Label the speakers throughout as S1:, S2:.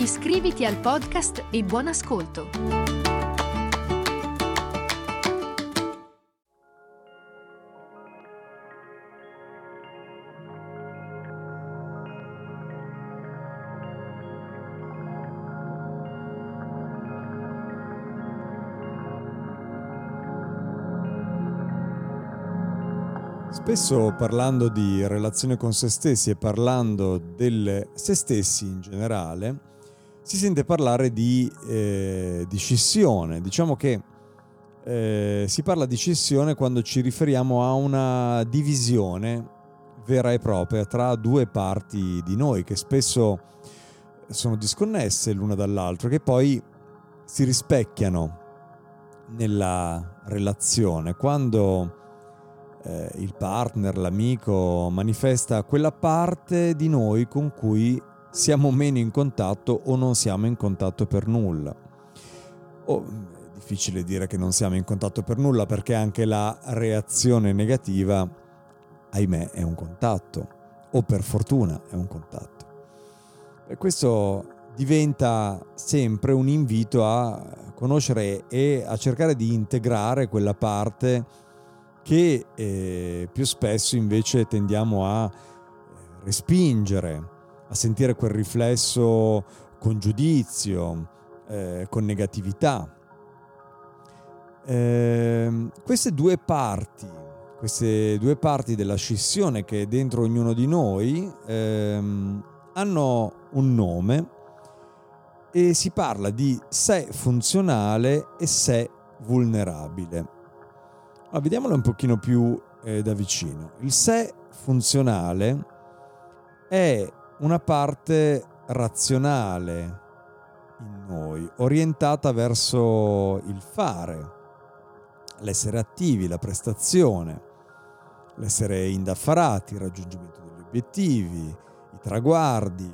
S1: Iscriviti al podcast e buon ascolto!
S2: Spesso parlando di relazione con se stessi e parlando del se stessi in generale, si sente parlare di, eh, di scissione. Diciamo che eh, si parla di scissione quando ci riferiamo a una divisione vera e propria tra due parti di noi che spesso sono disconnesse l'una dall'altra, che poi si rispecchiano nella relazione. Quando eh, il partner, l'amico manifesta quella parte di noi con cui siamo meno in contatto o non siamo in contatto per nulla. Oh, è difficile dire che non siamo in contatto per nulla perché anche la reazione negativa, ahimè, è un contatto o per fortuna è un contatto. E questo diventa sempre un invito a conoscere e a cercare di integrare quella parte che eh, più spesso invece tendiamo a eh, respingere, a sentire quel riflesso con giudizio, eh, con negatività. Eh, queste due parti, queste due parti della scissione che è dentro ognuno di noi ehm, hanno un nome e si parla di sé funzionale e sé vulnerabile. Ma vediamolo un pochino più eh, da vicino. Il sé funzionale è una parte razionale in noi, orientata verso il fare, l'essere attivi, la prestazione, l'essere indaffarati, il raggiungimento degli obiettivi, i traguardi,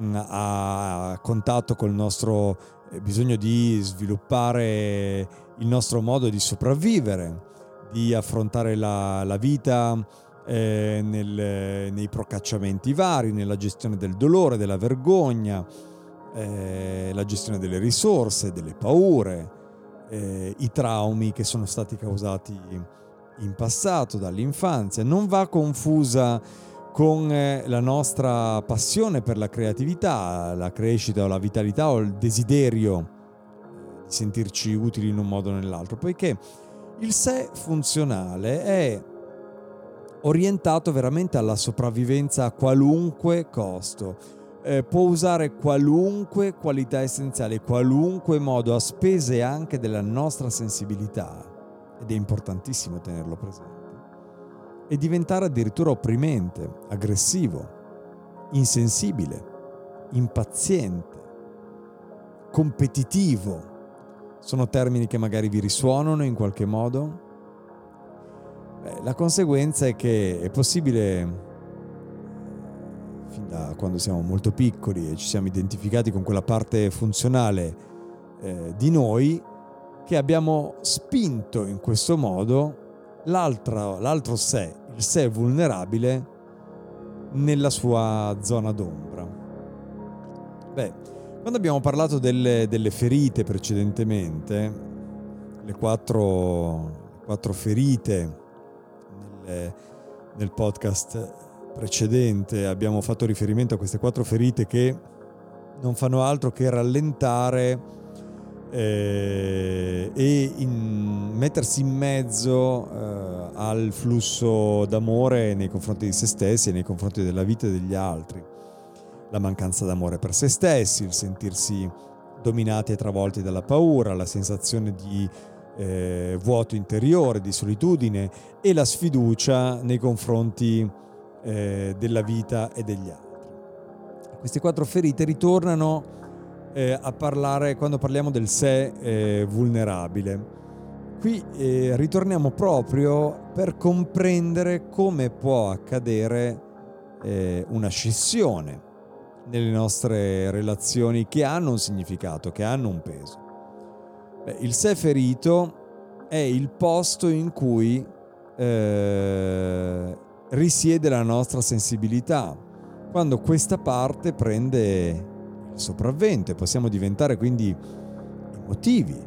S2: mm, a contatto col nostro eh, bisogno di sviluppare il nostro modo di sopravvivere, di affrontare la, la vita eh, nel, nei procacciamenti vari, nella gestione del dolore, della vergogna, eh, la gestione delle risorse, delle paure, eh, i traumi che sono stati causati in passato, dall'infanzia. Non va confusa con eh, la nostra passione per la creatività, la crescita o la vitalità o il desiderio di sentirci utili in un modo o nell'altro, poiché il sé funzionale è orientato veramente alla sopravvivenza a qualunque costo. Eh, può usare qualunque qualità essenziale, qualunque modo, a spese anche della nostra sensibilità, ed è importantissimo tenerlo presente, e diventare addirittura opprimente, aggressivo, insensibile, impaziente, competitivo, sono termini che magari vi risuonano in qualche modo? Beh, la conseguenza è che è possibile, fin da quando siamo molto piccoli e ci siamo identificati con quella parte funzionale eh, di noi, che abbiamo spinto in questo modo l'altro, l'altro sé, il sé vulnerabile, nella sua zona d'ombra. Beh, quando abbiamo parlato delle, delle ferite precedentemente, le quattro, quattro ferite nel, nel podcast precedente, abbiamo fatto riferimento a queste quattro ferite che non fanno altro che rallentare eh, e in, mettersi in mezzo eh, al flusso d'amore nei confronti di se stessi e nei confronti della vita degli altri. La mancanza d'amore per se stessi, il sentirsi dominati e travolti dalla paura, la sensazione di eh, vuoto interiore, di solitudine e la sfiducia nei confronti eh, della vita e degli altri. Queste quattro ferite ritornano eh, a parlare quando parliamo del sé eh, vulnerabile. Qui eh, ritorniamo proprio per comprendere come può accadere una scissione nelle nostre relazioni che hanno un significato, che hanno un peso. Beh, il sé ferito è il posto in cui eh, risiede la nostra sensibilità. Quando questa parte prende il sopravvento possiamo diventare quindi emotivi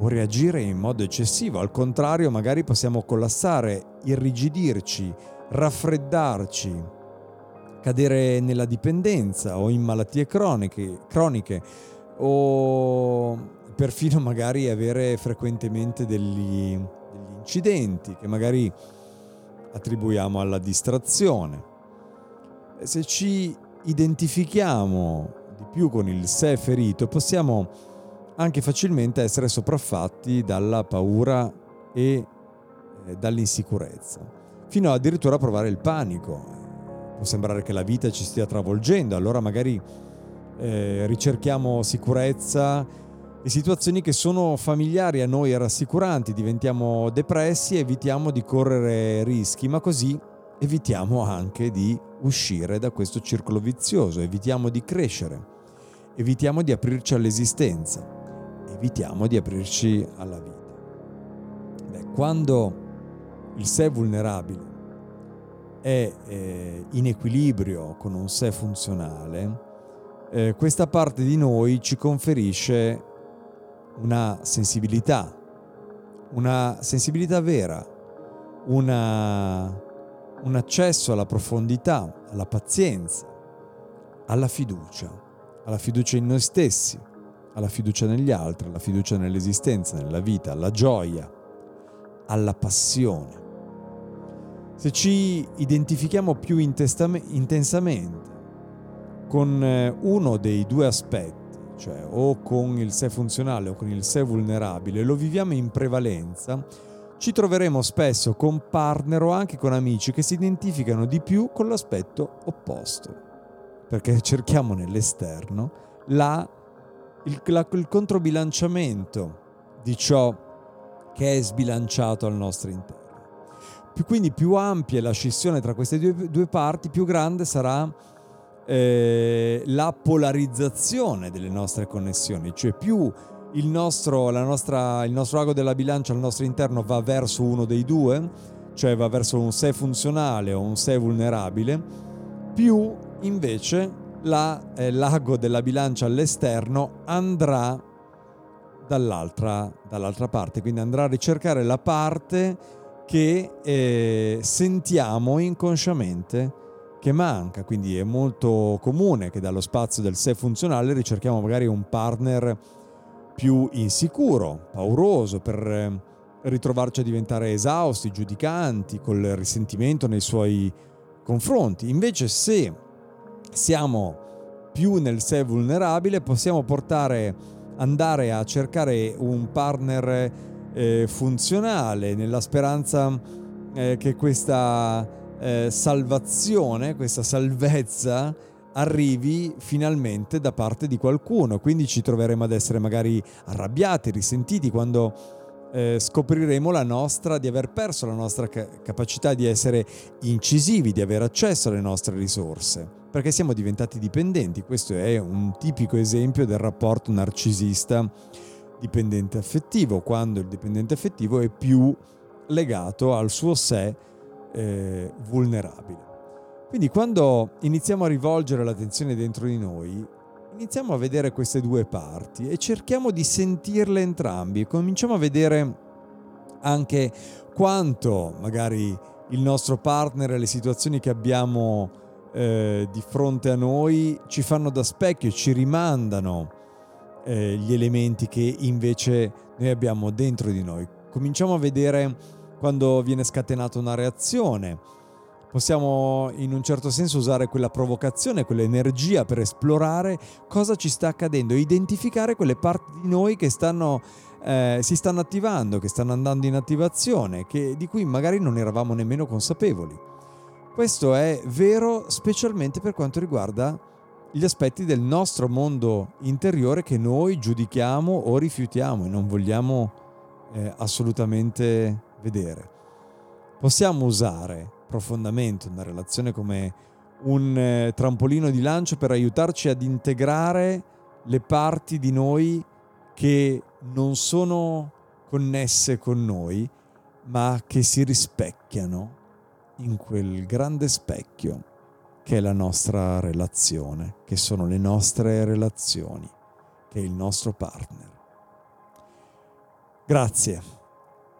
S2: o reagire in modo eccessivo. Al contrario, magari possiamo collassare, irrigidirci, raffreddarci, cadere nella dipendenza o in malattie croniche, croniche o perfino magari avere frequentemente degli, degli incidenti che magari attribuiamo alla distrazione. Se ci identifichiamo di più con il sé ferito, possiamo anche facilmente essere sopraffatti dalla paura e eh, dall'insicurezza, fino addirittura a provare il panico. Può sembrare che la vita ci stia travolgendo, allora magari eh, ricerchiamo sicurezza e situazioni che sono familiari a noi e rassicuranti, diventiamo depressi e evitiamo di correre rischi, ma così evitiamo anche di uscire da questo circolo vizioso, evitiamo di crescere, evitiamo di aprirci all'esistenza, evitiamo di aprirci alla vita. Beh, quando il sé vulnerabile è eh, in equilibrio con un sé funzionale, eh, questa parte di noi ci conferisce una sensibilità, una sensibilità vera, una, un accesso alla profondità, alla pazienza, alla fiducia, alla fiducia in noi stessi, alla fiducia negli altri, alla fiducia nell'esistenza, nella vita, alla gioia, alla passione. Se ci identifichiamo più intensamente con eh, uno dei due aspetti, cioè o con il sé funzionale o con il sé vulnerabile, lo viviamo in prevalenza, ci troveremo spesso con partner o anche con amici che si identificano di più con l'aspetto opposto, perché cerchiamo nell'esterno la, il, la, il controbilanciamento di ciò che è sbilanciato al nostro interno. Quindi più ampia è la scissione tra queste due, due parti, più grande sarà eh, la polarizzazione delle nostre connessioni, cioè più il nostro, nostra, il nostro ago della bilancia al nostro interno va verso uno dei due, cioè va verso un sé funzionale o un sé vulnerabile, più invece la, eh, l'ago della bilancia all'esterno andrà dall'altra, dall'altra, parte, quindi andrà a ricercare la parte che eh, sentiamo inconsciamente che manca, quindi è molto comune che dallo spazio del sé funzionale ricerchiamo magari un partner più insicuro, pauroso, per eh, ritrovarci a diventare esausti, giudicanti, col risentimento nei suoi confronti. Invece se siamo più nel sé vulnerabile possiamo portare, andare a cercare un partner eh, funzionale nella speranza eh, che questa eh, salvazione, questa salvezza arrivi finalmente da parte di qualcuno. Quindi ci troveremo ad essere magari arrabbiati, risentiti quando eh, scopriremo la nostra, di aver perso la nostra ca- capacità di essere incisivi, di avere accesso alle nostre risorse, perché siamo diventati dipendenti. Questo è un tipico esempio del rapporto narcisista dipendente affettivo, quando il dipendente affettivo è più legato al suo sé eh, vulnerabile. Quindi quando iniziamo a rivolgere l'attenzione dentro di noi, iniziamo a vedere queste due parti e cerchiamo di sentirle entrambi, cominciamo a vedere anche quanto magari il nostro partner e le situazioni che abbiamo eh, di fronte a noi ci fanno da specchio, ci rimandano eh, gli elementi che invece noi abbiamo dentro di noi. Cominciamo a vedere quando viene scatenata una reazione. Possiamo in un certo senso usare quella provocazione, quell'energia per esplorare cosa ci sta accadendo, identificare quelle parti di noi che stanno, eh, si stanno attivando, che stanno andando in attivazione, che, di cui magari non eravamo nemmeno consapevoli. Questo è vero specialmente per quanto riguarda gli aspetti del nostro mondo interiore che noi giudichiamo o rifiutiamo e non vogliamo eh, assolutamente vedere. Possiamo usare profondamente una relazione come un eh, trampolino di lancio per aiutarci ad integrare le parti di noi che non sono connesse con noi, ma che si rispecchiano in quel grande specchio che è la nostra relazione, che sono le nostre relazioni, che è il nostro partner. Grazie